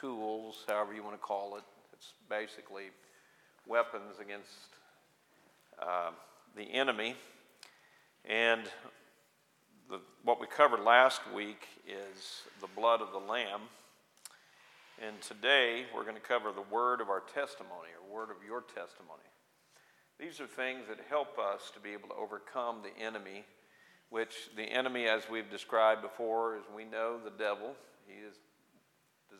Tools, however you want to call it. It's basically weapons against uh, the enemy. And the, what we covered last week is the blood of the Lamb. And today we're going to cover the word of our testimony, or word of your testimony. These are things that help us to be able to overcome the enemy, which the enemy, as we've described before, is we know the devil. He is,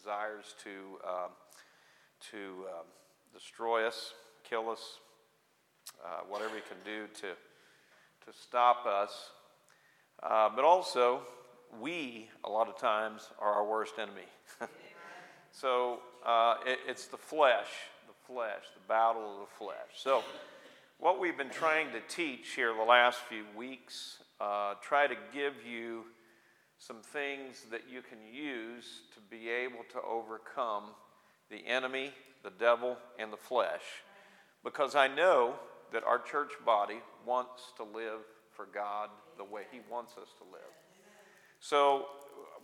desires to, uh, to um, destroy us, kill us, uh, whatever he can do to, to stop us. Uh, but also, we, a lot of times, are our worst enemy. so uh, it, it's the flesh, the flesh, the battle of the flesh. So, what we've been trying to teach here the last few weeks, uh, try to give you some things that you can use to be able to overcome the enemy the devil, and the flesh. Because I know that our church body wants to live for God the way He wants us to live. So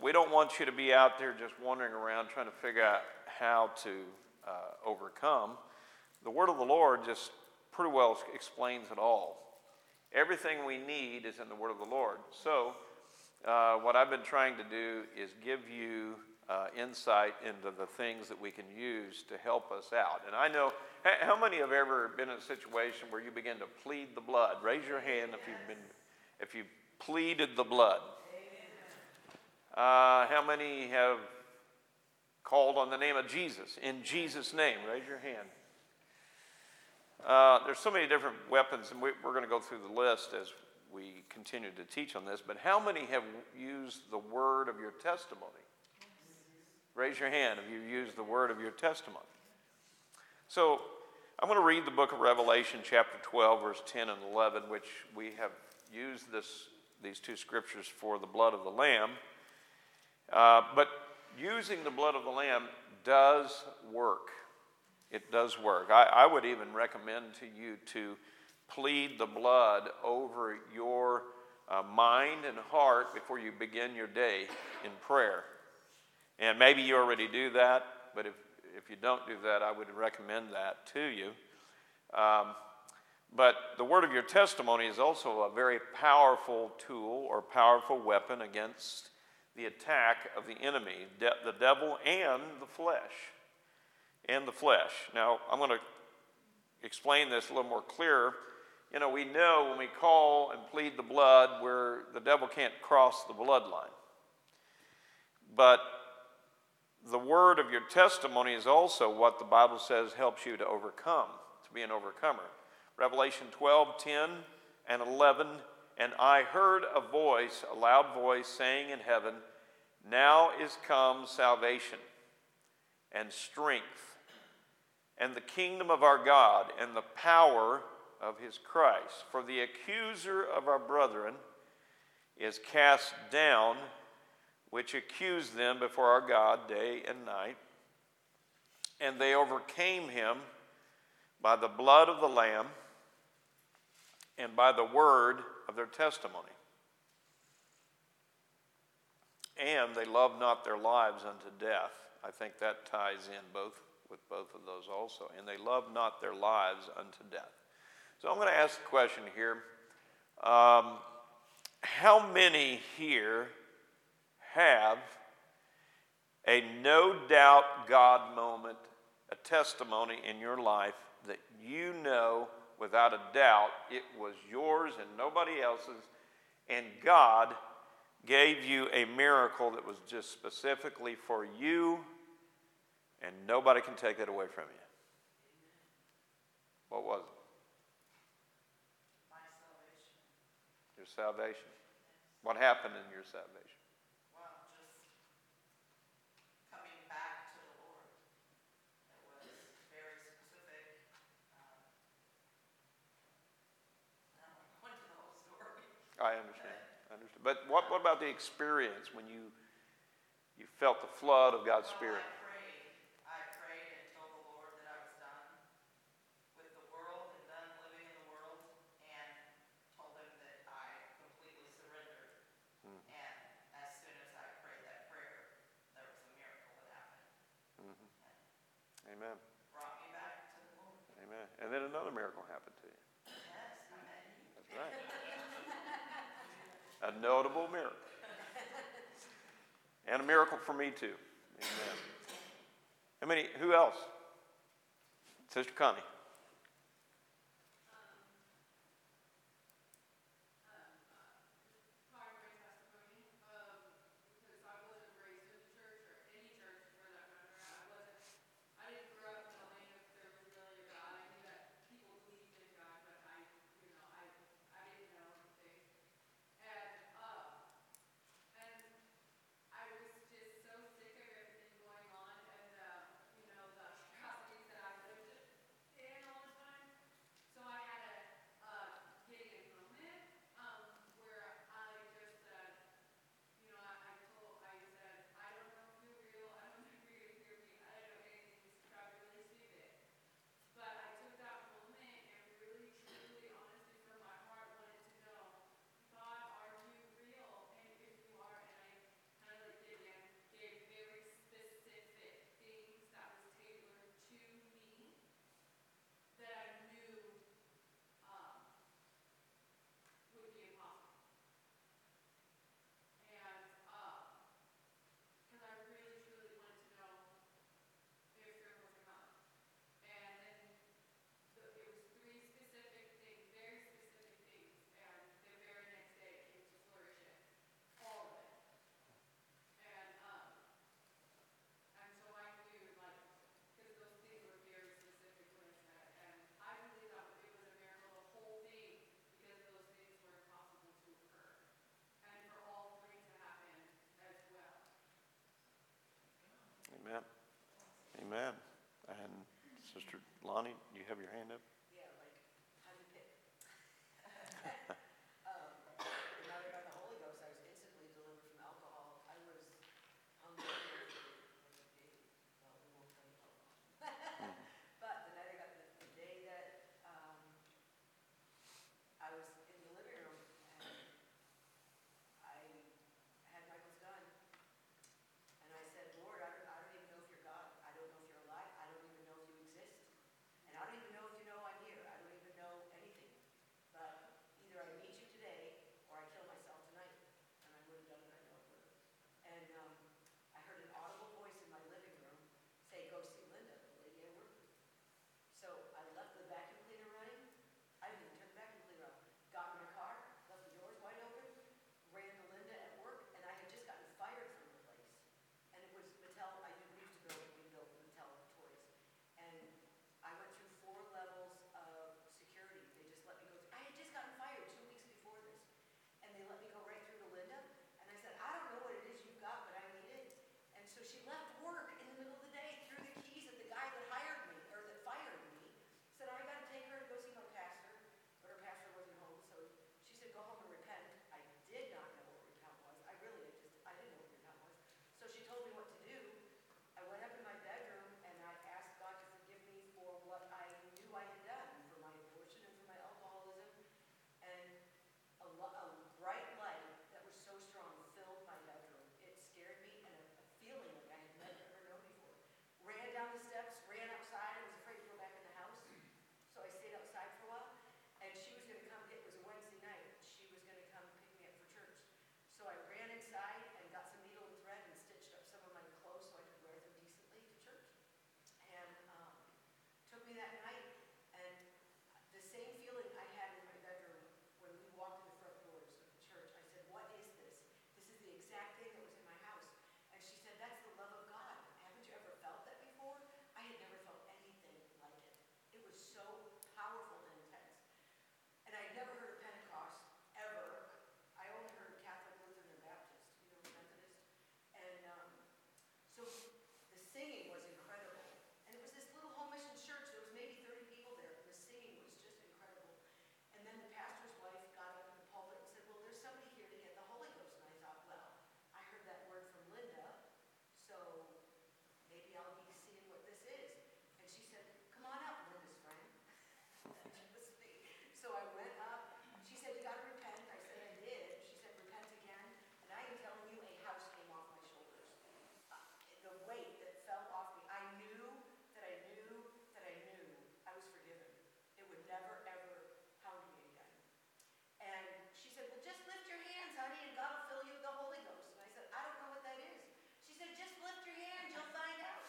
we don't want you to be out there just wandering around trying to figure out how to uh, overcome. The Word of the Lord just pretty well explains it all. Everything we need is in the Word of the Lord. So, uh, what I've been trying to do is give you uh, insight into the things that we can use to help us out. And I know, how many have ever been in a situation where you begin to plead the blood? Raise your hand if you've been, if you've pleaded the blood. Uh, how many have called on the name of Jesus? In Jesus' name, raise your hand. Uh, there's so many different weapons, and we, we're going to go through the list as we continue to teach on this. But how many have used the word of your testimony? Raise your hand if you use the word of your testimony. So I'm going to read the book of Revelation, chapter 12, verse 10 and 11, which we have used this, these two scriptures for the blood of the Lamb. Uh, but using the blood of the Lamb does work. It does work. I, I would even recommend to you to plead the blood over your uh, mind and heart before you begin your day in prayer. And maybe you already do that, but if, if you don't do that, I would recommend that to you. Um, but the word of your testimony is also a very powerful tool or powerful weapon against the attack of the enemy, de- the devil and the flesh. And the flesh. Now, I'm going to explain this a little more clear. You know, we know when we call and plead the blood where the devil can't cross the bloodline. But the word of your testimony is also what the Bible says helps you to overcome, to be an overcomer. Revelation 12, 10 and 11. And I heard a voice, a loud voice, saying in heaven, Now is come salvation and strength, and the kingdom of our God, and the power of his Christ. For the accuser of our brethren is cast down which accused them before our God day and night. And they overcame him by the blood of the Lamb and by the word of their testimony. And they loved not their lives unto death. I think that ties in both with both of those also. And they loved not their lives unto death. So I'm going to ask the question here. Um, how many here have a no doubt God moment, a testimony in your life that you know without a doubt it was yours and nobody else's, and God gave you a miracle that was just specifically for you, and nobody can take that away from you. What was it? salvation? What happened in your salvation? I understand. I understand. But what, what about the experience when you you felt the flood of God's Spirit? for me too. Amen. How many? Who else? Sister Connie. Lonnie, you have your hand up?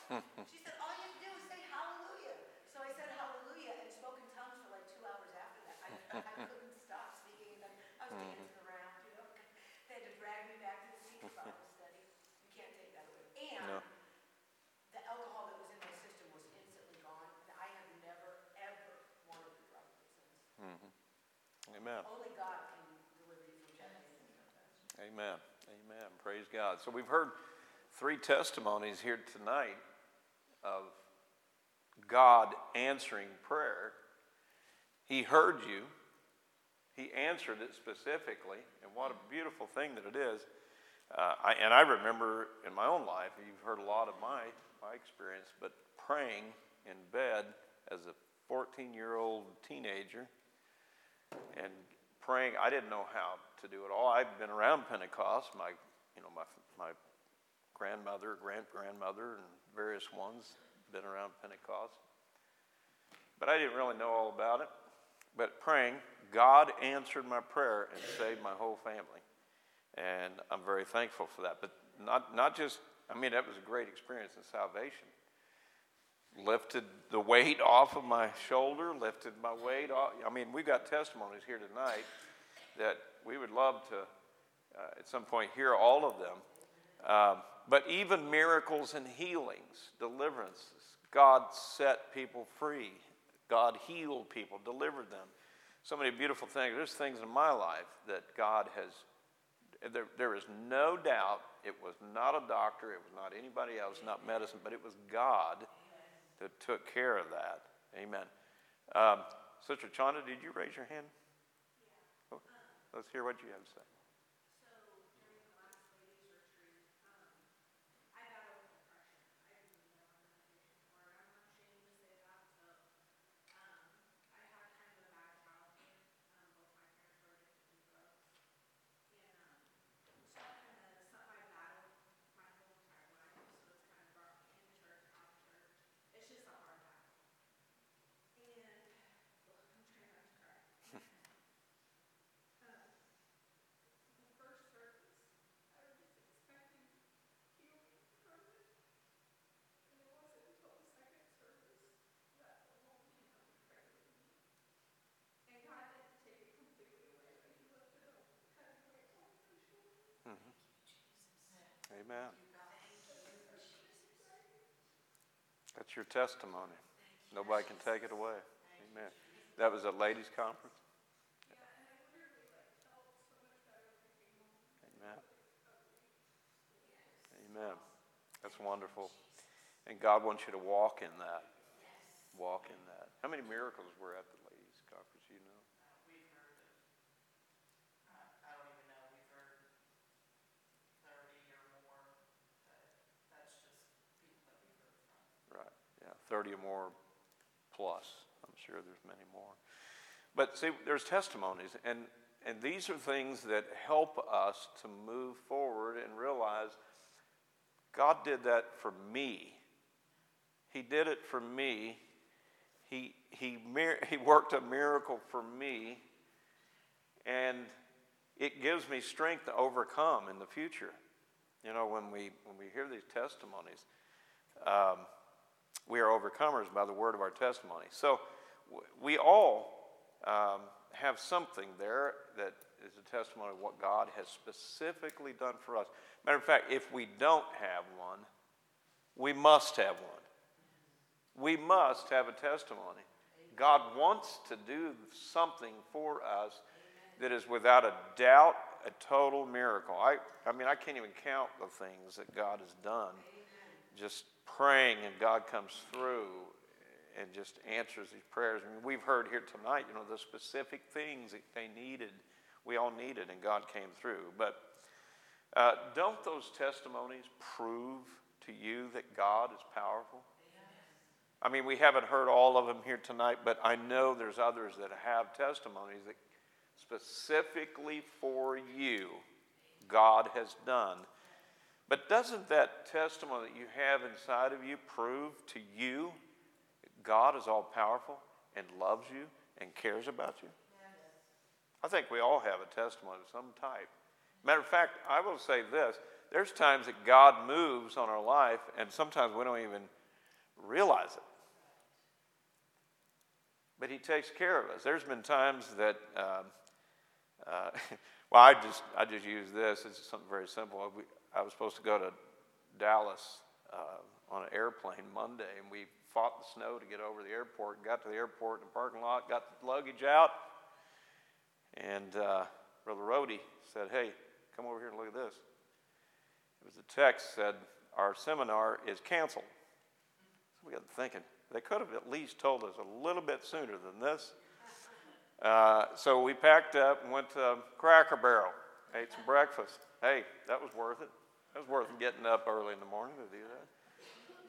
she said, all you have to do is say hallelujah. So I said hallelujah and spoke in tongues for like two hours after that. I, I couldn't stop speaking in. I was dancing mm-hmm. around, you know. They had to drag me back to the seat for Bible study. You can't take that away. And no. the alcohol that was in my system was instantly gone. I have never, ever wanted to drug since. Mm-hmm. Amen. Only God can deliver you from temptation. Amen. Amen. Praise God. So we've heard three testimonies here tonight of God answering prayer. He heard you, He answered it specifically, and what a beautiful thing that it is. Uh, I, and I remember in my own life, you've heard a lot of my, my experience, but praying in bed as a 14 year old teenager and praying. I didn't know how to do it all. I'd been around Pentecost. My, you know, my, my grandmother, grand grandmother, and various ones been around Pentecost. But I didn't really know all about it. But praying, God answered my prayer and saved my whole family. And I'm very thankful for that. But not, not just, I mean, that was a great experience in salvation. Lifted the weight off of my shoulder, lifted my weight off. I mean, we've got testimonies here tonight that we would love to, uh, at some point, hear all of them. Um, but even miracles and healings, deliverances, God set people free. God healed people, delivered them. So many beautiful things. There's things in my life that God has there, there is no doubt it was not a doctor, it was not anybody else, not medicine, but it was God that took care of that. Amen. Um, Sister Chanda, did you raise your hand? Let's hear what you have to say. Amen. That's your testimony. Nobody can take it away. Amen. That was a ladies' conference? Amen. Amen. That's wonderful. And God wants you to walk in that. Walk in that. How many miracles were at the ladies' conference, you know? We've heard of, uh, I don't even know, we've heard thirty or more, but that's just people that we've heard from. Right, yeah, 30 or more plus. I'm sure there's many more. But see, there's testimonies, and, and these are things that help us to move forward and realize God did that for me. He did it for me. He, he, he worked a miracle for me, and it gives me strength to overcome in the future. You know, when we, when we hear these testimonies, um, we are overcomers by the word of our testimony. So we all um, have something there that is a testimony of what God has specifically done for us. Matter of fact, if we don't have one, we must have one we must have a testimony. God wants to do something for us that is without a doubt a total miracle. I, I mean, I can't even count the things that God has done. Just praying and God comes through and just answers these prayers. I mean, we've heard here tonight, you know, the specific things that they needed, we all needed, and God came through. But uh, don't those testimonies prove to you that God is powerful? I mean, we haven't heard all of them here tonight, but I know there's others that have testimonies that specifically for you, God has done. But doesn't that testimony that you have inside of you prove to you that God is all powerful and loves you and cares about you? I think we all have a testimony of some type. Matter of fact, I will say this there's times that God moves on our life, and sometimes we don't even realize it but He takes care of us. There's been times that, um, uh, well, I just I just use this. It's something very simple. I was supposed to go to Dallas uh, on an airplane Monday, and we fought the snow to get over the airport. Got to the airport in the parking lot, got the luggage out, And uh, Brother Rhodey said, Hey, come over here and look at this. It was a text said, Our seminar is canceled. So we got thinking, they could have at least told us a little bit sooner than this. Uh, so we packed up and went to Cracker Barrel, ate some breakfast. Hey, that was worth it. That was worth getting up early in the morning to do that.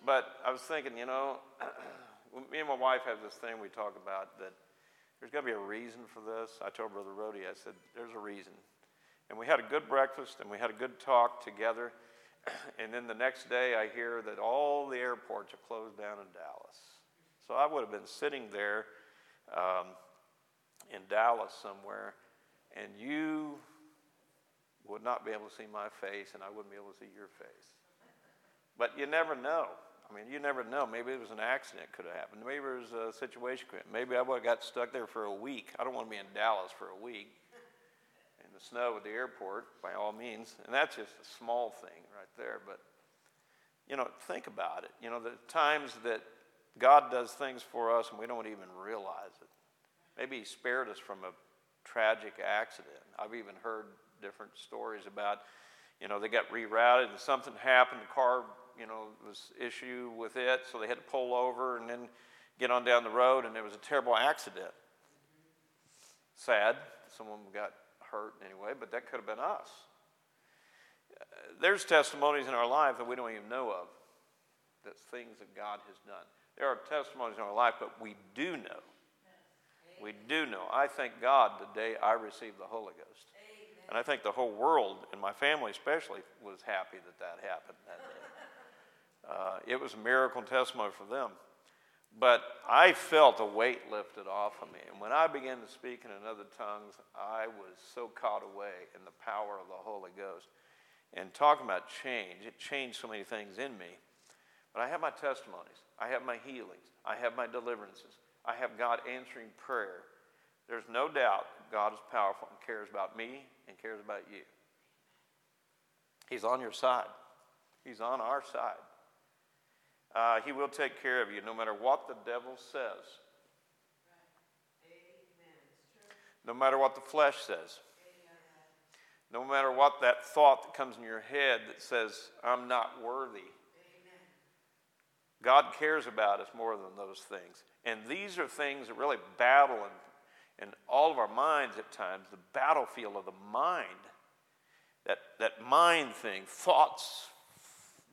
But I was thinking, you know, me and my wife have this thing we talk about that there's got to be a reason for this. I told Brother Rhodey, I said, there's a reason. And we had a good breakfast and we had a good talk together. And then the next day, I hear that all the airports are closed down in Dallas. So I would have been sitting there um, in Dallas somewhere, and you would not be able to see my face, and I wouldn't be able to see your face. But you never know. I mean, you never know. Maybe it was an accident could have happened. Maybe it was a situation. Maybe I would have got stuck there for a week. I don't want to be in Dallas for a week in the snow at the airport, by all means. And that's just a small thing right there. But, you know, think about it. You know, the times that God does things for us and we don't even realize it. Maybe He spared us from a tragic accident. I've even heard different stories about, you know, they got rerouted and something happened. The car you know, was issue with it, so they had to pull over and then get on down the road, and it was a terrible accident. Sad, someone got hurt anyway, but that could have been us. There's testimonies in our life that we don't even know of. That's things that God has done. There are testimonies in our life, but we do know. We do know. I thank God the day I received the Holy Ghost. And I think the whole world, and my family especially, was happy that that happened that. Uh, it was a miracle testimony for them. But I felt a weight lifted off of me. And when I began to speak in other tongues, I was so caught away in the power of the Holy Ghost. And talking about change, it changed so many things in me. But I have my testimonies, I have my healings, I have my deliverances, I have God answering prayer. There's no doubt God is powerful and cares about me and cares about you. He's on your side, He's on our side. Uh, he will take care of you no matter what the devil says. No matter what the flesh says. No matter what that thought that comes in your head that says, I'm not worthy. God cares about us more than those things. And these are things that really battle in, in all of our minds at times, the battlefield of the mind. That, that mind thing, thoughts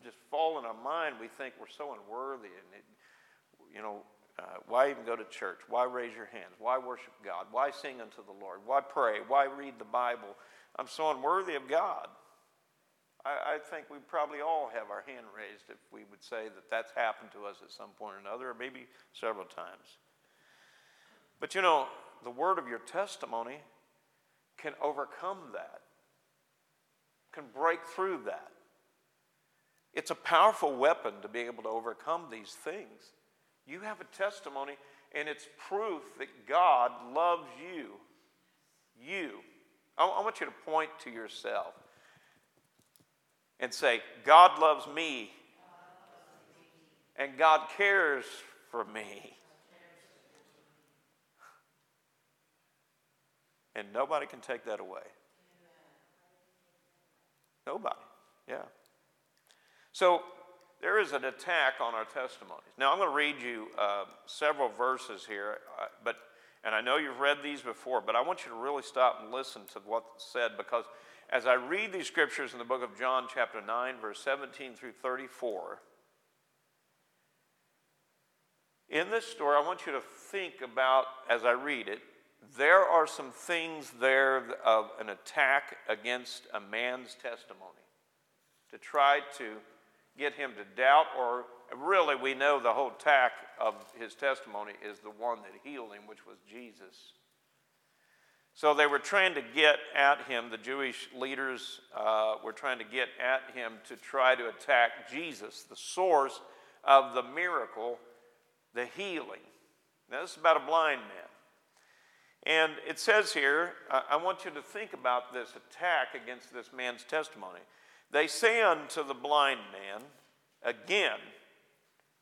just fall in our mind, we think we're so unworthy. And, it, you know, uh, why even go to church? Why raise your hands? Why worship God? Why sing unto the Lord? Why pray? Why read the Bible? I'm so unworthy of God. I, I think we probably all have our hand raised if we would say that that's happened to us at some point or another, or maybe several times. But you know, the word of your testimony can overcome that, can break through that. It's a powerful weapon to be able to overcome these things. You have a testimony, and it's proof that God loves you. You. I, want you to point to yourself and say, God loves me, and God cares for me. And nobody can take that away. Nobody. Yeah. So there is an attack on our testimonies. Now I'm going to read you uh, several verses here, uh, but and I know you've read these before, but I want you to really stop and listen to what's said because as I read these scriptures in the book of John, chapter 9, verse 17 through 34, in this story, I want you to think about, as I read it, there are some things there of an attack against a man's testimony to try to get him to doubt, or really, we know the whole tack of his testimony is the one that healed him, which was Jesus. So they were trying to get at him, the Jewish leaders uh, were trying to get at him to try to attack Jesus, the source of the miracle, the healing. Now, this is about a blind man. And it says here, I want you to think about this attack against this man's testimony. They say unto the blind man again,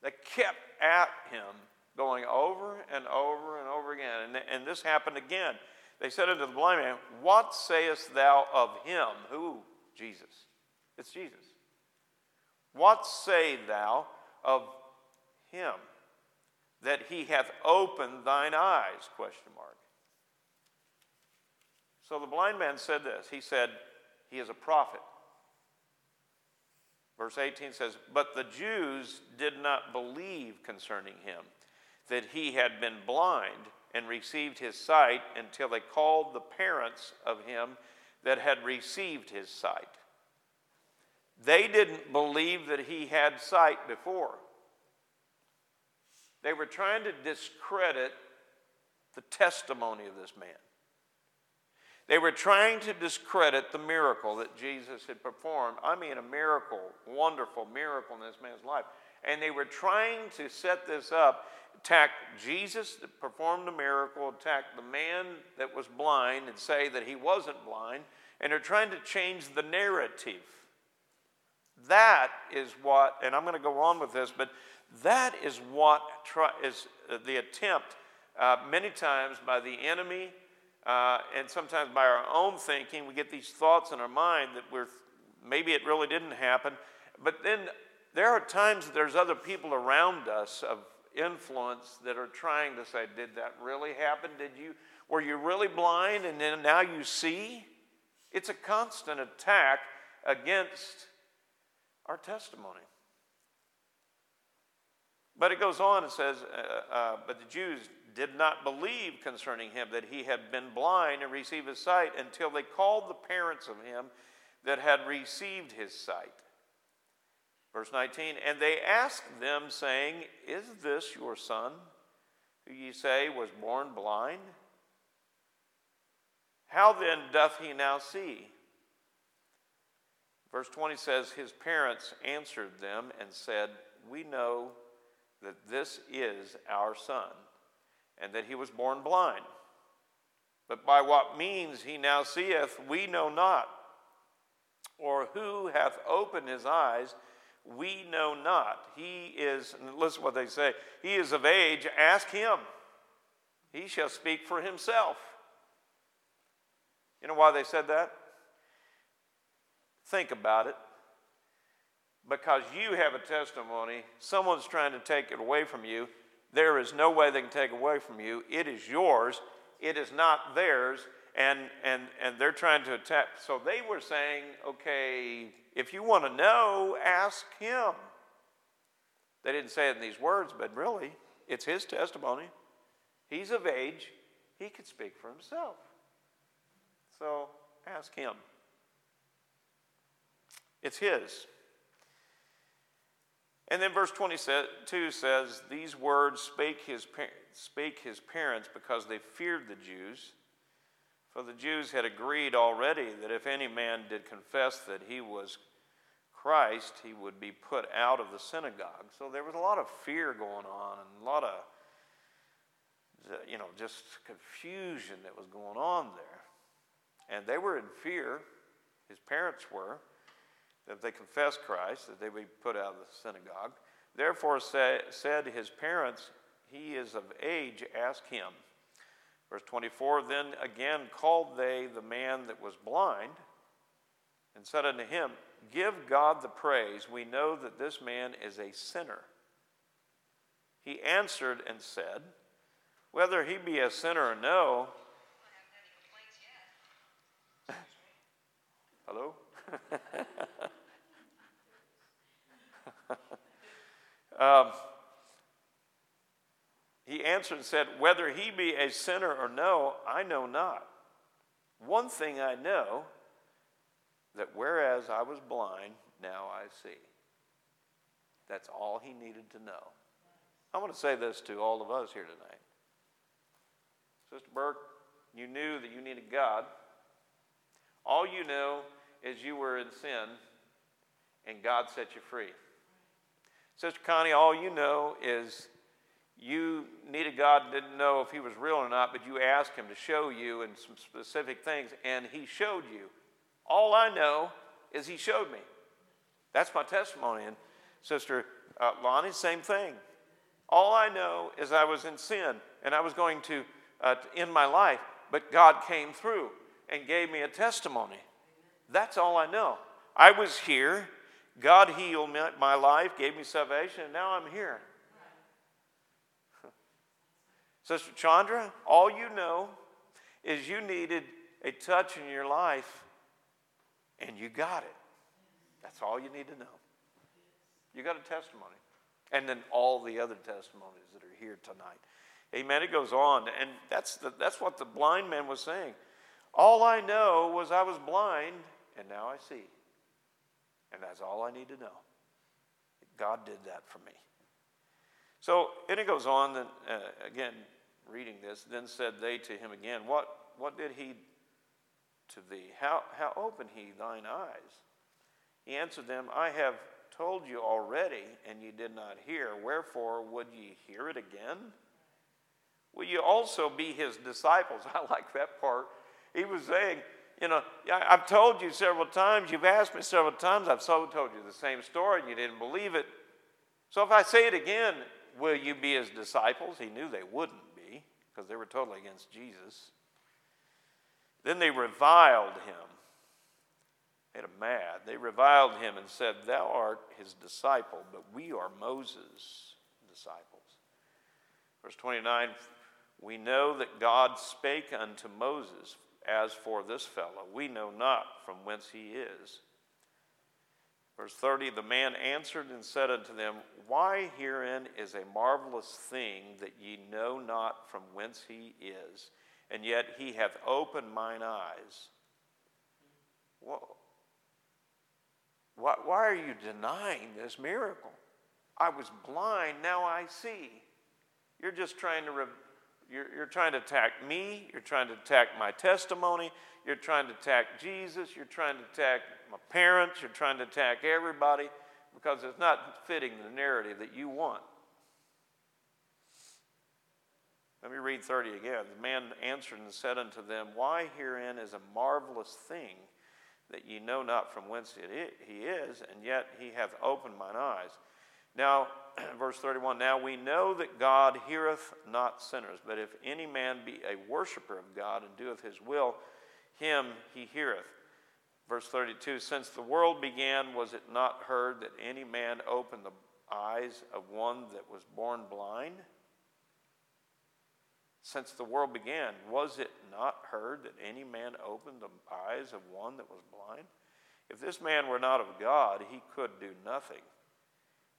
they kept at him, going over and over and over again. And, and this happened again. They said unto the blind man, What sayest thou of him? Who? Jesus. It's Jesus. What say thou of him that he hath opened thine eyes? Question mark. So the blind man said this. He said, He is a prophet. Verse 18 says, But the Jews did not believe concerning him that he had been blind and received his sight until they called the parents of him that had received his sight. They didn't believe that he had sight before. They were trying to discredit the testimony of this man. They were trying to discredit the miracle that Jesus had performed. I mean, a miracle, wonderful miracle in this man's life. And they were trying to set this up, attack Jesus that performed the miracle, attack the man that was blind and say that he wasn't blind. And they're trying to change the narrative. That is what, and I'm going to go on with this, but that is what try, is the attempt uh, many times by the enemy uh, and sometimes by our own thinking. We get these thoughts in our mind that we're maybe it really didn't happen, but then there are times that there's other people around us of influence that are trying to say, "Did that really happen? Did you were you really blind and then now you see?" It's a constant attack against our testimony. But it goes on and says, uh, uh, But the Jews did not believe concerning him that he had been blind and received his sight until they called the parents of him that had received his sight. Verse 19, and they asked them, saying, Is this your son, who ye say was born blind? How then doth he now see? Verse 20 says, His parents answered them and said, We know that this is our son, and that he was born blind. But by what means he now seeth, we know not. Or who hath opened his eyes, we know not. He is, listen what they say, he is of age, ask him. He shall speak for himself. You know why they said that? Think about it. Because you have a testimony, someone's trying to take it away from you. There is no way they can take away from you. It is yours, it is not theirs, and, and, and they're trying to attack. So they were saying, okay, if you want to know, ask him. They didn't say it in these words, but really, it's his testimony. He's of age, he could speak for himself. So ask him. It's his. And then verse 22 says, These words spake his, spake his parents because they feared the Jews. For the Jews had agreed already that if any man did confess that he was Christ, he would be put out of the synagogue. So there was a lot of fear going on and a lot of, you know, just confusion that was going on there. And they were in fear, his parents were if they confess Christ, that they would be put out of the synagogue. Therefore say, said his parents, He is of age, ask him. Verse 24 Then again called they the man that was blind, and said unto him, Give God the praise. We know that this man is a sinner. He answered and said, Whether he be a sinner or no, Hello? um, he answered and said, Whether he be a sinner or no, I know not. One thing I know, that whereas I was blind, now I see. That's all he needed to know. I want to say this to all of us here tonight. Sister Burk, you knew that you needed God. All you know is you were in sin and God set you free. Sister Connie, all you know is you needed God, and didn't know if He was real or not, but you asked Him to show you in some specific things, and He showed you. All I know is He showed me. That's my testimony. And Sister uh, Lonnie, same thing. All I know is I was in sin and I was going to uh, end my life, but God came through and gave me a testimony. That's all I know. I was here, God healed my- life, gave me salvation, and now I'm here. Sister Chandra, all you know is you needed a touch in your life and you got it. That's all you need to know. You got a testimony. And then all the other testimonies that are here tonight. Amen. It goes on. And that's, the, that's what the blind man was saying. All I know was I was blind and now I see. And that's all I need to know. God did that for me. So, and it goes on, and uh, again, reading this, then said they to him again, What, what did he to thee? How, how opened he thine eyes? He answered them, I have told you already, and ye did not hear. Wherefore would ye hear it again? Will you also be his disciples? I like that part. He was saying, You know, I've told you several times, you've asked me several times, I've so told you the same story, and you didn't believe it. So if I say it again, will you be his disciples? He knew they wouldn't be, because they were totally against Jesus. Then they reviled him, made him mad. They reviled him and said, Thou art his disciple, but we are Moses' disciples. Verse 29 We know that God spake unto Moses, as for this fellow, we know not from whence he is. Verse 30 The man answered and said unto them, Why herein is a marvelous thing that ye know not from whence he is, and yet he hath opened mine eyes. Why, why are you denying this miracle? I was blind, now I see. You're just trying to, re- you're, you're trying to attack me, you're trying to attack my testimony, you're trying to attack Jesus, you're trying to attack my parents, you're trying to attack everybody because it's not fitting the narrative that you want. Let me read 30 again. The man answered and said unto them, Why herein is a marvelous thing that ye know not from whence it he is, and yet he hath opened mine eyes. Now, verse 31 Now we know that God heareth not sinners, but if any man be a worshiper of God and doeth his will, him he heareth. Verse 32 Since the world began, was it not heard that any man opened the eyes of one that was born blind? Since the world began, was it not heard that any man opened the eyes of one that was blind? If this man were not of God, he could do nothing.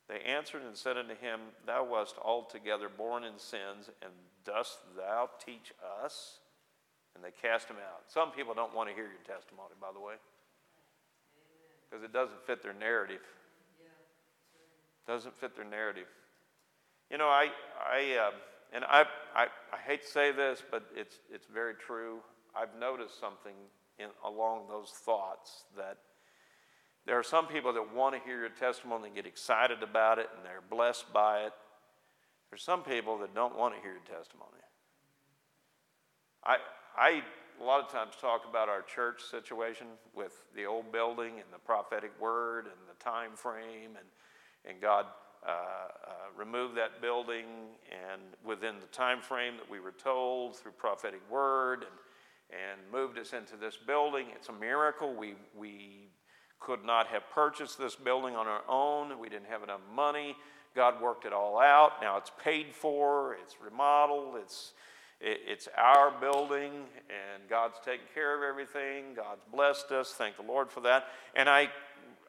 They answered and said unto him, Thou wast altogether born in sins, and dost thou teach us? And they cast him out. Some people don't want to hear your testimony, by the way, because it doesn't fit their narrative. Doesn't fit their narrative. You know, I, I, uh, and I, I, I hate to say this, but it's, it's very true. I've noticed something in, along those thoughts that there are some people that want to hear your testimony and get excited about it and they're blessed by it. There's some people that don't want to hear your testimony. I, I a lot of times talk about our church situation with the old building and the prophetic word and the time frame and, and God uh, uh, removed that building and within the time frame that we were told through prophetic word and, and moved us into this building. It's a miracle. We, we could not have purchased this building on our own. We didn't have enough money. God worked it all out. Now it's paid for, it's remodeled, it's, it, it's our building, and God's taken care of everything. God's blessed us. Thank the Lord for that. And I,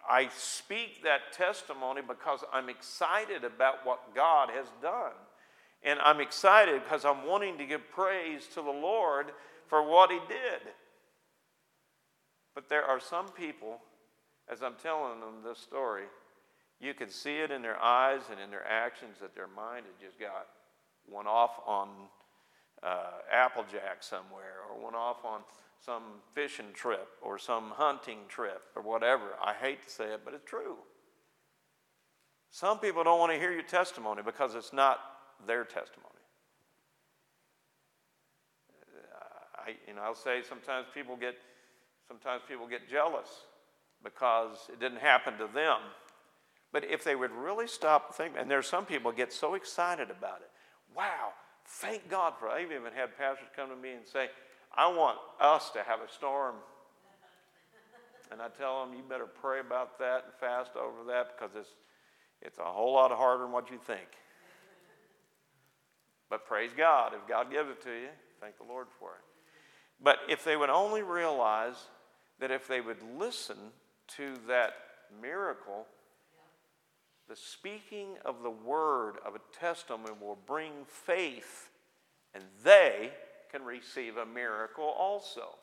I speak that testimony because I'm excited about what God has done. And I'm excited because I'm wanting to give praise to the Lord for what He did. But there are some people, as I'm telling them this story, you can see it in their eyes and in their actions that their mind had just got one off on uh, Applejack somewhere or went off on some fishing trip or some hunting trip or whatever. I hate to say it, but it's true. Some people don't want to hear your testimony because it's not their testimony. Uh, I, you know, I'll say sometimes people get, sometimes people get jealous because it didn't happen to them. But if they would really stop thinking, and there's some people get so excited about it. Wow, thank God for. I've even had pastors come to me and say, I want us to have a storm. And I tell them, you better pray about that and fast over that because it's, it's a whole lot harder than what you think. But praise God. If God gives it to you, thank the Lord for it. But if they would only realize that if they would listen to that miracle, the speaking of the word of a testimony will bring faith, and they can receive a miracle also.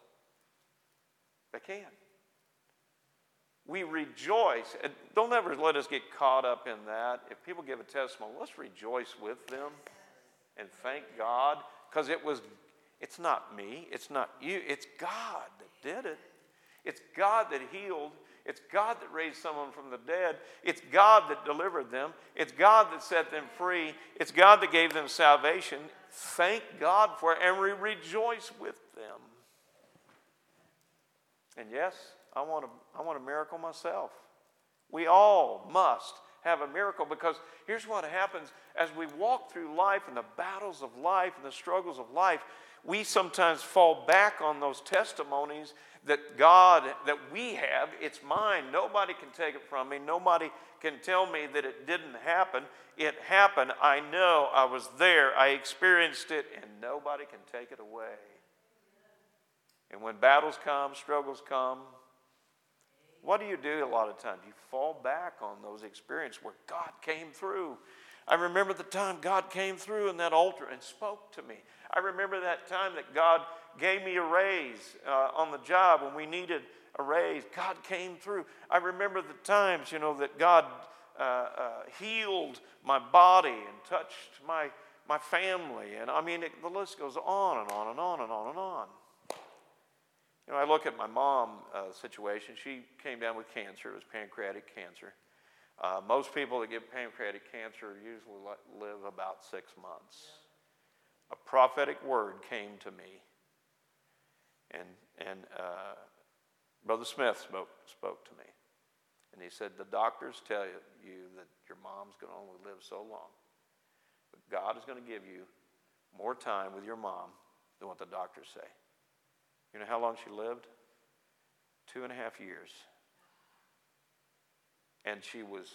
They can. We rejoice. And don't ever let us get caught up in that. If people give a testimony, let's rejoice with them and thank God because it was it's not me, it's not you, it's God that did it. It's God that healed. It's God that raised someone from the dead. It's God that delivered them. It's God that set them free. It's God that gave them salvation. Thank God for it and we rejoice with them. And yes, I want, a, I want a miracle myself. We all must have a miracle because here's what happens as we walk through life and the battles of life and the struggles of life, we sometimes fall back on those testimonies that God, that we have. It's mine. Nobody can take it from me. Nobody can tell me that it didn't happen. It happened. I know. I was there. I experienced it, and nobody can take it away. And when battles come, struggles come, what do you do a lot of times? You fall back on those experiences where God came through. I remember the time God came through in that altar and spoke to me. I remember that time that God gave me a raise uh, on the job when we needed a raise. God came through. I remember the times, you know, that God uh, uh, healed my body and touched my, my family. And I mean, it, the list goes on and on and on and on and on. You know, I look at my mom uh, situation. She came down with cancer. It was pancreatic cancer. Uh, most people that get pancreatic cancer usually live about six months. A prophetic word came to me, and and uh, Brother Smith spoke spoke to me, and he said, "The doctors tell you that your mom's going to only live so long, but God is going to give you more time with your mom than what the doctors say." You know how long she lived? Two and a half years. And she was,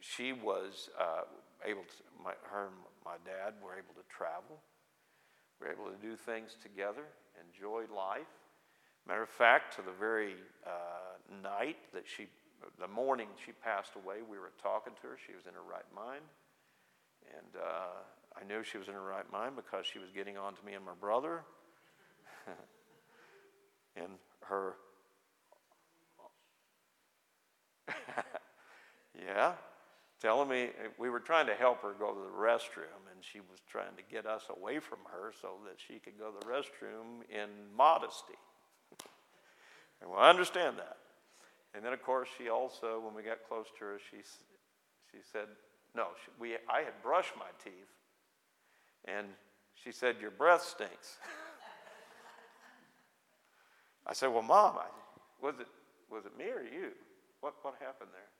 she was uh, able to, my, her my dad were able to travel. We were able to do things together, enjoy life. Matter of fact, to the very uh, night that she, the morning she passed away, we were talking to her. She was in her right mind. And uh, I knew she was in her right mind because she was getting on to me and my brother. and her. yeah, telling me eh, we were trying to help her go to the restroom, and she was trying to get us away from her so that she could go to the restroom in modesty. and well, I understand that. And then, of course, she also, when we got close to her, she, she said, No, she, we, I had brushed my teeth, and she said, Your breath stinks. I said, Well, Mom, I, was, it, was it me or you? What, what happened there?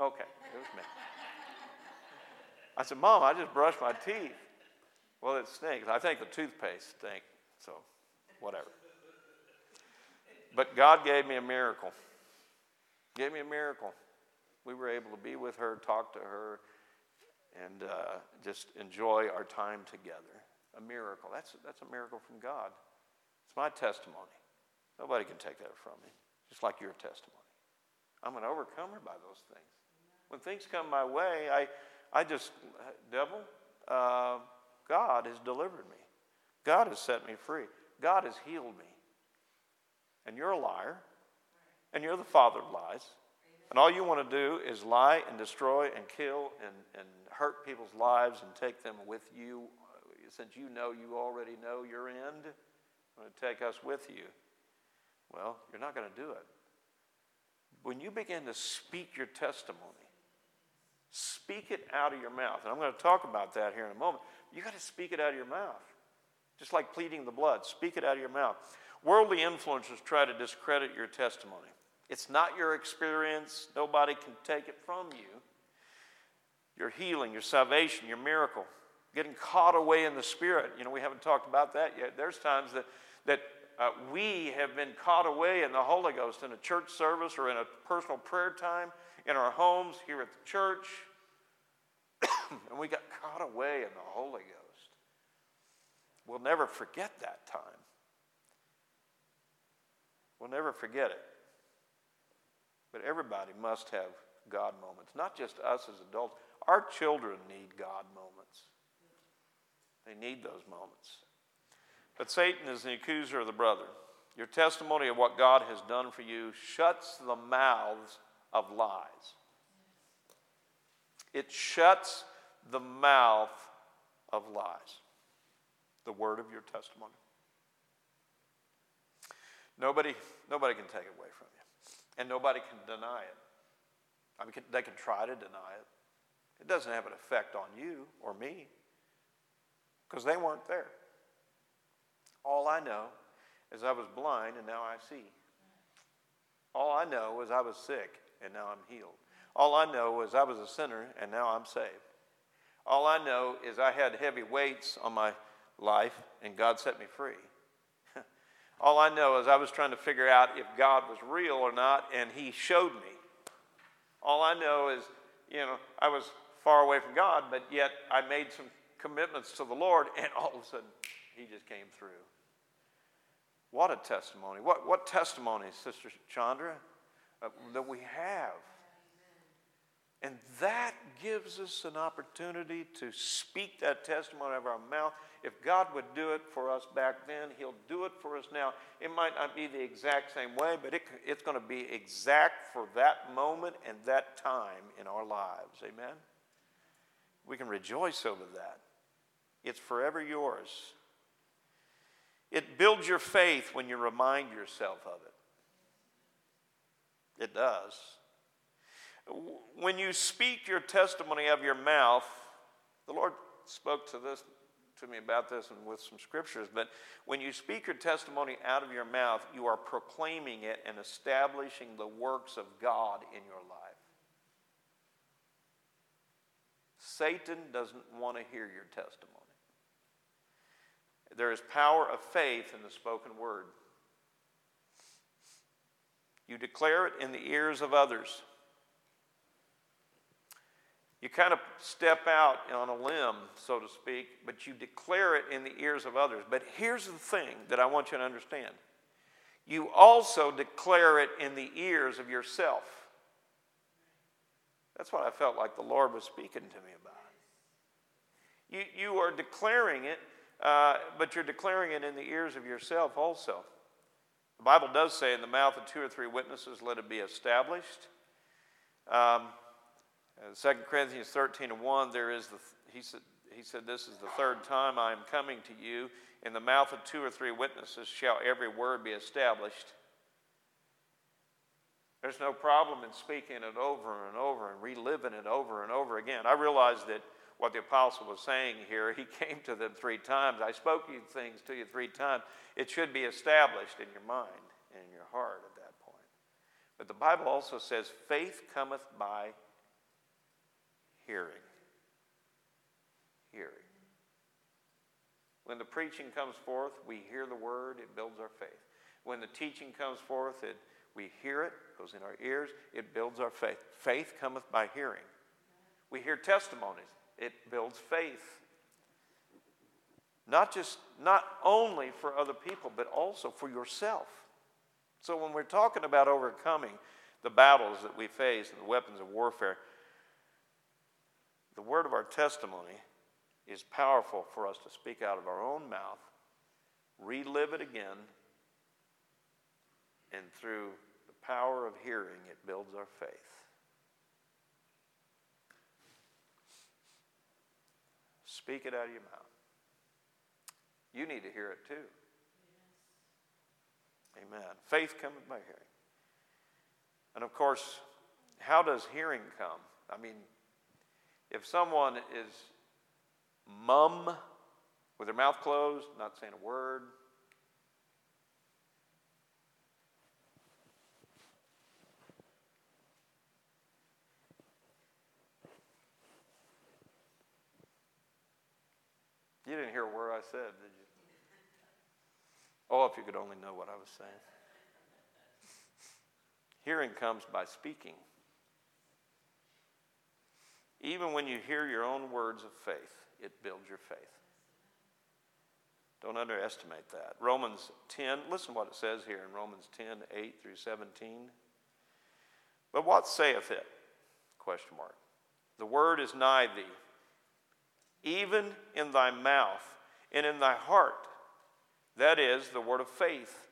Okay, it was me. I said, Mom, I just brushed my teeth. Well, it stinks. I think the toothpaste stinks, so whatever. But God gave me a miracle. Gave me a miracle. We were able to be with her, talk to her, and uh, just enjoy our time together. A miracle. That's, that's a miracle from God. It's my testimony. Nobody can take that from me, just like your testimony. I'm an overcomer by those things. When things come my way, I, I just, devil, uh, God has delivered me. God has set me free. God has healed me. And you're a liar, and you're the father of lies. And all you want to do is lie and destroy and kill and, and hurt people's lives and take them with you since you know you already know your end going to take us with you. Well, you're not going to do it. When you begin to speak your testimony, speak it out of your mouth. And I'm going to talk about that here in a moment. You got to speak it out of your mouth. Just like pleading the blood, speak it out of your mouth. Worldly influencers try to discredit your testimony. It's not your experience, nobody can take it from you. Your healing, your salvation, your miracle getting caught away in the Spirit. You know, we haven't talked about that yet. There's times that, that uh, we have been caught away in the Holy Ghost in a church service or in a personal prayer time, in our homes, here at the church, and we got caught away in the Holy Ghost. We'll never forget that time. We'll never forget it. But everybody must have God moments, not just us as adults. Our children need God moments. They need those moments. But Satan is the accuser of the brother. Your testimony of what God has done for you shuts the mouths of lies. It shuts the mouth of lies. The word of your testimony. Nobody, nobody can take it away from you. And nobody can deny it. I mean, they can try to deny it. It doesn't have an effect on you or me because they weren't there. All I know is I was blind and now I see. All I know is I was sick and now I'm healed. All I know is I was a sinner and now I'm saved. All I know is I had heavy weights on my life and God set me free. All I know is I was trying to figure out if God was real or not, and He showed me. All I know is, you know, I was far away from God, but yet I made some commitments to the Lord, and all of a sudden, He just came through. What a testimony. What, what testimony, Sister Chandra, uh, that we have. And that gives us an opportunity to speak that testimony out of our mouth. If God would do it for us back then, He'll do it for us now. It might not be the exact same way, but it, it's going to be exact for that moment and that time in our lives. Amen? We can rejoice over that. It's forever yours. It builds your faith when you remind yourself of it. It does. When you speak your testimony of your mouth, the Lord spoke to this to me about this and with some scriptures, but when you speak your testimony out of your mouth, you are proclaiming it and establishing the works of God in your life. Satan doesn't want to hear your testimony. There is power of faith in the spoken word. You declare it in the ears of others. You kind of step out on a limb, so to speak, but you declare it in the ears of others. But here's the thing that I want you to understand you also declare it in the ears of yourself. That's what I felt like the Lord was speaking to me about. You, you are declaring it, uh, but you're declaring it in the ears of yourself also. The Bible does say, in the mouth of two or three witnesses, let it be established. Um, 2 Corinthians 13 and 1, there is the, he said, he said, This is the third time I am coming to you. In the mouth of two or three witnesses shall every word be established. There's no problem in speaking it over and over and reliving it over and over again. I realize that what the apostle was saying here, he came to them three times. I spoke you things to you three times. It should be established in your mind and in your heart at that point. But the Bible also says, faith cometh by hearing. Hearing. When the preaching comes forth, we hear the word, it builds our faith. When the teaching comes forth, it, we hear it, goes in our ears, it builds our faith. Faith cometh by hearing. We hear testimonies, it builds faith. Not just, not only for other people, but also for yourself. So when we're talking about overcoming the battles that we face and the weapons of warfare, the word of our testimony is powerful for us to speak out of our own mouth, relive it again, and through the power of hearing, it builds our faith. Speak it out of your mouth. You need to hear it too. Amen. Faith cometh by hearing. And of course, how does hearing come? I mean, if someone is mum with their mouth closed, not saying a word, I said, did you? Oh, if you could only know what I was saying. Hearing comes by speaking. Even when you hear your own words of faith, it builds your faith. Don't underestimate that. Romans 10, listen what it says here in Romans 10, 8 through 17. But what saith it? Question mark. The word is nigh thee, even in thy mouth and in thy heart. That is the word of faith.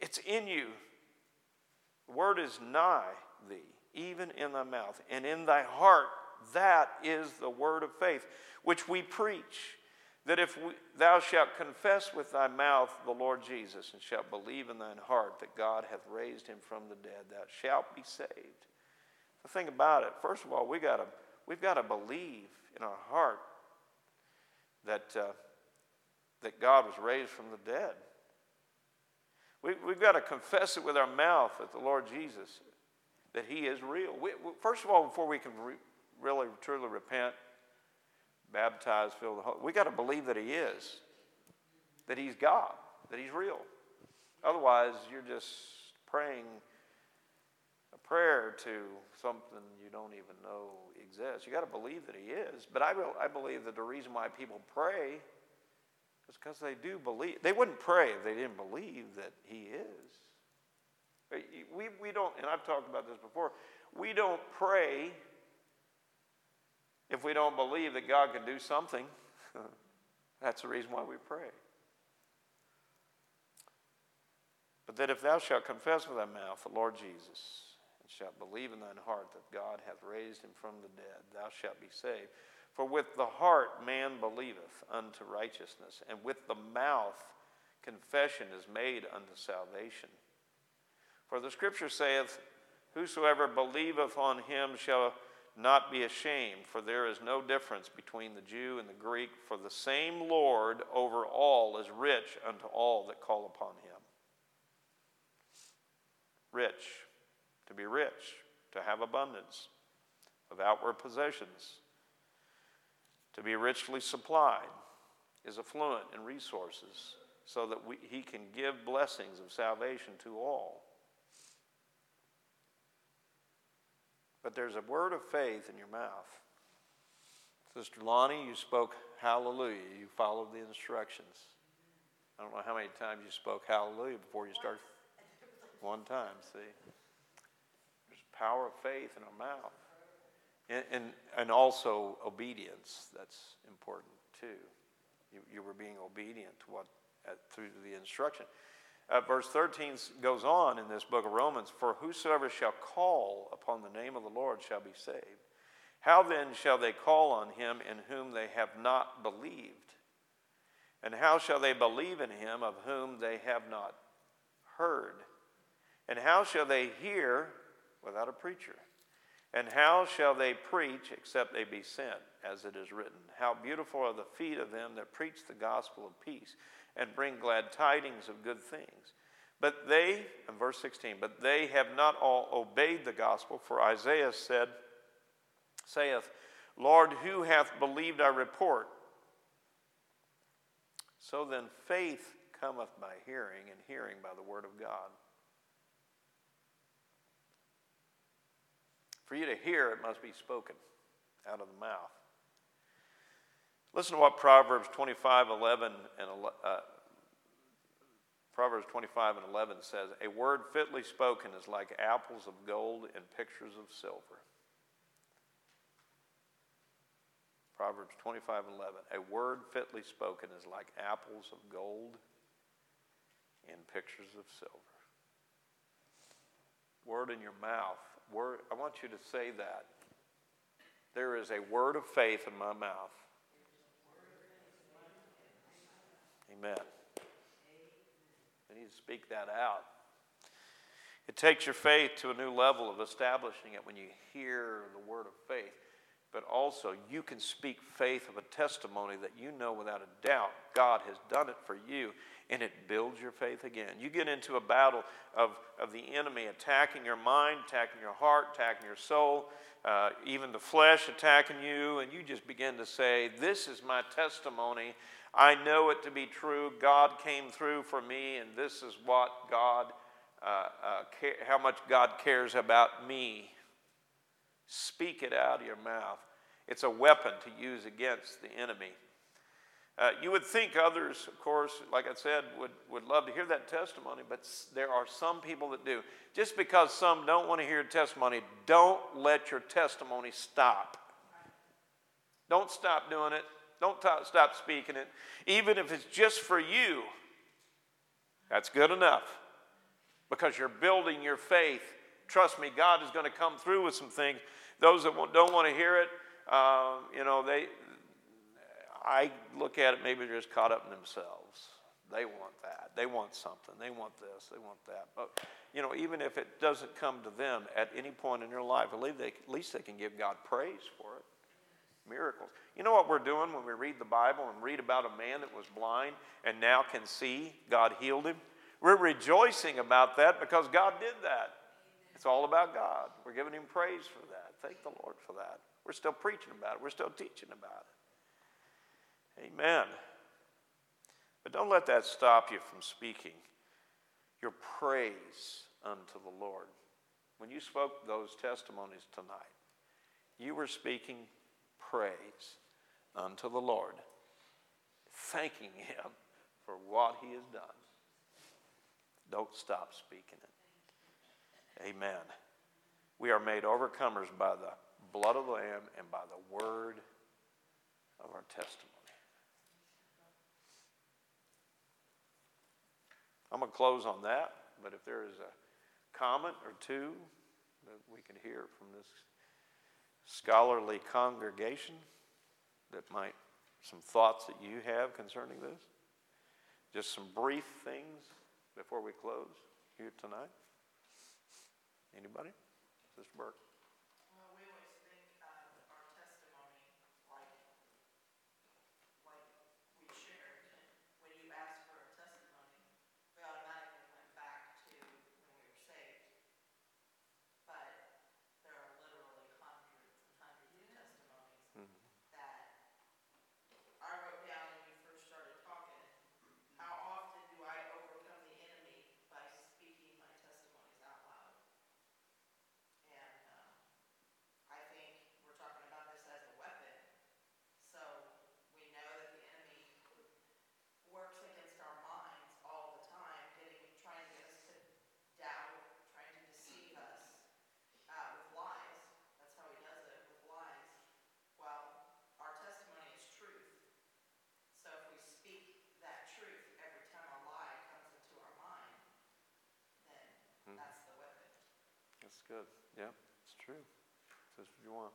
It's in you. The word is nigh thee, even in thy mouth and in thy heart. That is the word of faith, which we preach. That if we, thou shalt confess with thy mouth the Lord Jesus and shalt believe in thine heart that God hath raised him from the dead, thou shalt be saved. The thing about it, first of all, we gotta, we've got to believe in our heart that, uh, that God was raised from the dead. We, we've got to confess it with our mouth that the Lord Jesus, that He is real. We, we, first of all, before we can re, really truly repent, baptize, fill the Holy, we got to believe that He is, that He's God, that He's real. Otherwise, you're just praying a prayer to something you don't even know exists. You got to believe that He is. But I, I believe that the reason why people pray is because they do believe. They wouldn't pray if they didn't believe that He is. We, we don't, and I've talked about this before, we don't pray if we don't believe that God can do something. That's the reason why we pray. But that if thou shalt confess with thy mouth the Lord Jesus, and shalt believe in thine heart that God hath raised him from the dead, thou shalt be saved. For with the heart man believeth unto righteousness, and with the mouth confession is made unto salvation. For the scripture saith, Whosoever believeth on him shall not be ashamed, for there is no difference between the Jew and the Greek, for the same Lord over all is rich unto all that call upon him. Rich, to be rich, to have abundance of outward possessions, to be richly supplied, is affluent in resources, so that we, he can give blessings of salvation to all. But there's a word of faith in your mouth. Sister Lonnie, you spoke hallelujah. You followed the instructions. I don't know how many times you spoke hallelujah before you started. One time, see. Power of faith in our mouth. And, and, and also obedience. That's important too. You, you were being obedient to what, through the instruction. Uh, verse 13 goes on in this book of Romans For whosoever shall call upon the name of the Lord shall be saved. How then shall they call on him in whom they have not believed? And how shall they believe in him of whom they have not heard? And how shall they hear without a preacher? And how shall they preach except they be sent, as it is written? How beautiful are the feet of them that preach the gospel of peace and bring glad tidings of good things. But they, in verse 16, but they have not all obeyed the gospel, for Isaiah said, saith, Lord, who hath believed our report? So then faith cometh by hearing, and hearing by the word of God. For you to hear, it must be spoken out of the mouth. Listen to what Proverbs 25, 11, and uh, Proverbs 25 and 11 says, A word fitly spoken is like apples of gold and pictures of silver. Proverbs 25 and 11. A word fitly spoken is like apples of gold and pictures of silver. Word in your mouth. Word, I want you to say that. There is a word of faith in my mouth. Amen. We need to speak that out. It takes your faith to a new level of establishing it when you hear the word of faith. But also you can speak faith of a testimony that you know without a doubt God has done it for you, and it builds your faith again. You get into a battle of, of the enemy attacking your mind, attacking your heart, attacking your soul, uh, even the flesh attacking you, and you just begin to say, This is my testimony. I know it to be true. God came through for me, and this is what God, uh, uh, ca- how much God cares about me. Speak it out of your mouth. It's a weapon to use against the enemy. Uh, you would think others, of course, like I said, would, would love to hear that testimony, but there are some people that do. Just because some don't want to hear testimony, don't let your testimony stop. Don't stop doing it. Don't t- stop speaking it. Even if it's just for you, that's good enough because you're building your faith. Trust me, God is going to come through with some things. Those that don't want to hear it, uh, you know, they, I look at it, maybe they're just caught up in themselves. They want that. They want something. They want this. They want that. But, you know, even if it doesn't come to them at any point in their life, at least they, at least they can give God praise for it. Miracles. You know what we're doing when we read the Bible and read about a man that was blind and now can see? God healed him. We're rejoicing about that because God did that. It's all about God. We're giving him praise for that. Thank the Lord for that. We're still preaching about it. We're still teaching about it. Amen. But don't let that stop you from speaking your praise unto the Lord. When you spoke those testimonies tonight, you were speaking praise unto the Lord, thanking Him for what He has done. Don't stop speaking it. Amen. We are made overcomers by the blood of the Lamb and by the word of our testimony. I'm going to close on that, but if there is a comment or two that we can hear from this scholarly congregation that might, some thoughts that you have concerning this, just some brief things before we close here tonight. Anybody? Sister Burk. Well, we always think of our testimony like, like we shared. When you asked for a testimony, we automatically went back to when we were saved. But there are literally hundreds and hundreds of testimonies that I wrote down when you first started talking. How often do I overcome the enemy by speaking my testimonies out loud? And, um, I think we're talking about this as a weapon. So we know that the enemy works against our minds all the time, getting, trying to get us to doubt, trying to deceive us, uh, with lies. That's how he does it, with lies. Well, our testimony is truth. So if we speak that truth every time a lie comes into our mind, then that's the weapon. That's good. Yeah, it's true. Sister Juwan.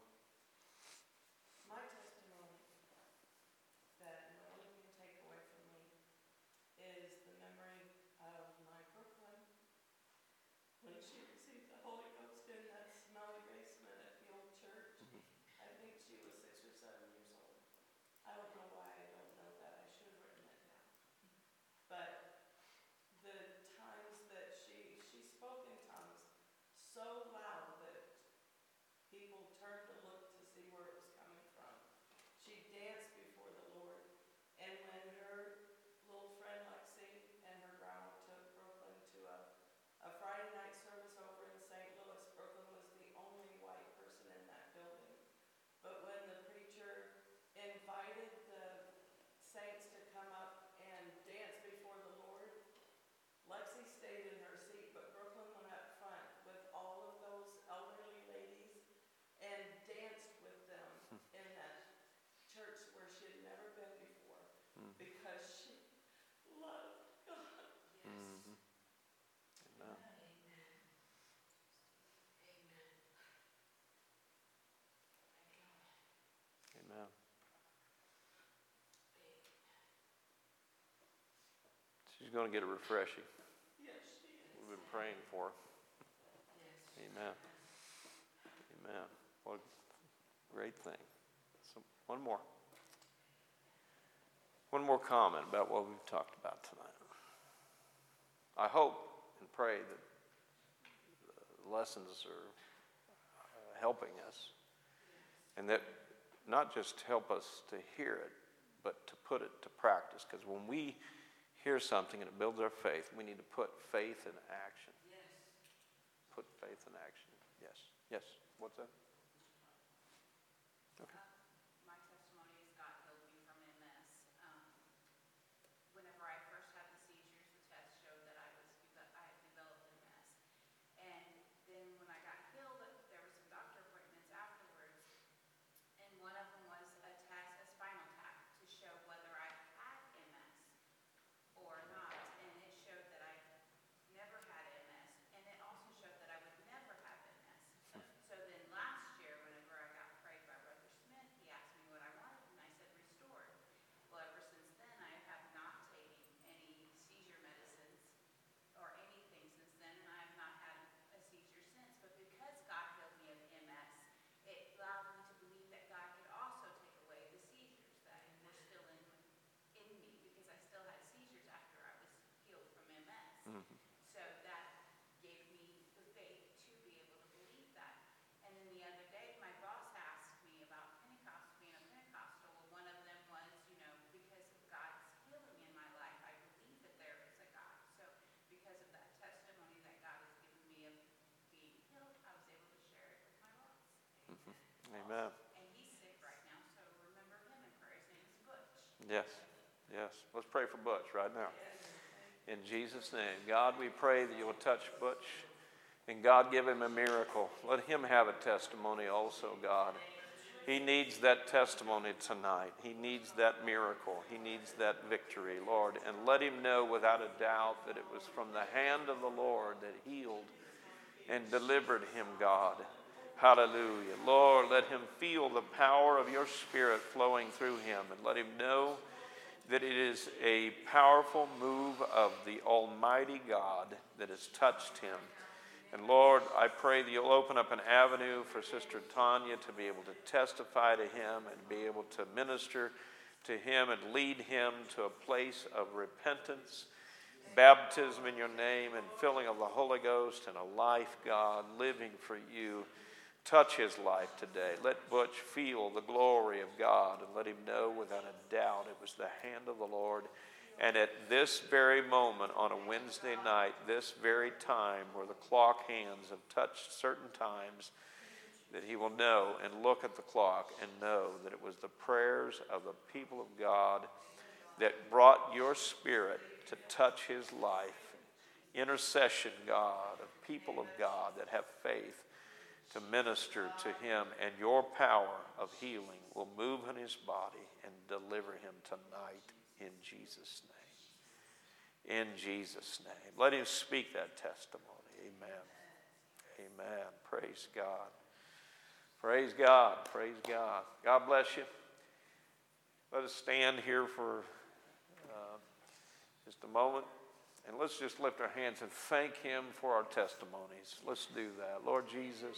My testimony that no one can take away from me is the memory of my Brooklyn when she received the Holy Ghost in that smelly basement at the old church. I think she was six or seven years old. I don't know why I don't know that. I should have written it down. But the times that she, she spoke in tongues so loud that people turned to look to see where it was coming from. She danced before the Lord, and when her little friend Lexi and her grandma took Brooklyn to a, a Friday night service over in St. Louis, Brooklyn was the only white person in that building. But when the preacher invited the saints to come up and dance before the Lord, Lexi stayed in her seat, but Brooklyn went up front with all of those elderly ladies and danced with them in that church where she had never been before because she loved God. Amen. Amen. Going to get a refreshing. Yes. We've been praying for her. Amen. Amen. What a great thing. So, one more. One more comment about what we've talked about tonight. I hope and pray that the lessons are uh, helping us and that not just help us to hear it, but to put it to practice. Because when we hear something and it builds our faith, we need to put faith in action. Yes. Put faith in action. Yes. Yes. What's that? My testimony is God healed me from MS. Um, Whenever I first had the seizures, the test showed that I was, I had developed MS. And then when I got healed, there were some doctor appointments afterwards. And one of them was a test, a spinal tap, to show whether I had MS or not. And it showed that I never had MS. And it also showed that I would never have MS. So then last year, whenever I got prayed by Brother Smith, he asked me what I wanted, and I said restored. Well, ever since then, I have not taken any seizure medicines or anything since then, and I have not had a seizure since. But because God healed me of MS, it allowed me to believe that God could also take away the seizures that were still in, in me, because I still had seizures after I was healed from MS. So that gave me the faith to be able to believe that. And then the other day, my boss asked me about Pentecost, being a Pentecostal. Well, one of them was, you know, because of God's healing in my life, I believe that there is a God. So because of that testimony that God has given me of being healed, I was able to share it with my boss. Amen. And he's sick right now, so remember him in prayer. His name is Butch. Yes, yes. Let's pray for Butch right now. In Jesus' name. God, we pray that you will touch Butch and God give him a miracle. Let him have a testimony also, God. He needs that testimony tonight. He needs that miracle. He needs that victory, Lord. And let him know without a doubt that it was from the hand of the Lord that healed and delivered him, God. Hallelujah. Lord, let him feel the power of your Spirit flowing through him and let him know that it is a powerful move of the Almighty God that has touched him. And Lord, I pray that you'll open up an avenue for Sister Tanya to be able to testify to him and be able to minister to him and lead him to a place of repentance, baptism in your name, and filling of the Holy Ghost and a life, God, living for you. Touch his life today. Let Butch feel the glory of God and let him know without a doubt it was the hand of the Lord. And at this very moment on a Wednesday night, this very time where the clock hands have touched certain times, that he will know and look at the clock and know that it was the prayers of the people of God that brought your spirit to touch his life. Intercession, God, of people of God that have faith to minister to him, and your power of healing will move in his body and deliver him tonight in Jesus' name. In Jesus' name. Let him speak that testimony. Amen. Amen. Praise God. Praise God. Praise God. God bless you. Let us stand here for uh, just a moment. And let's just lift our hands and thank Him for our testimonies. Let's do that. Lord Jesus.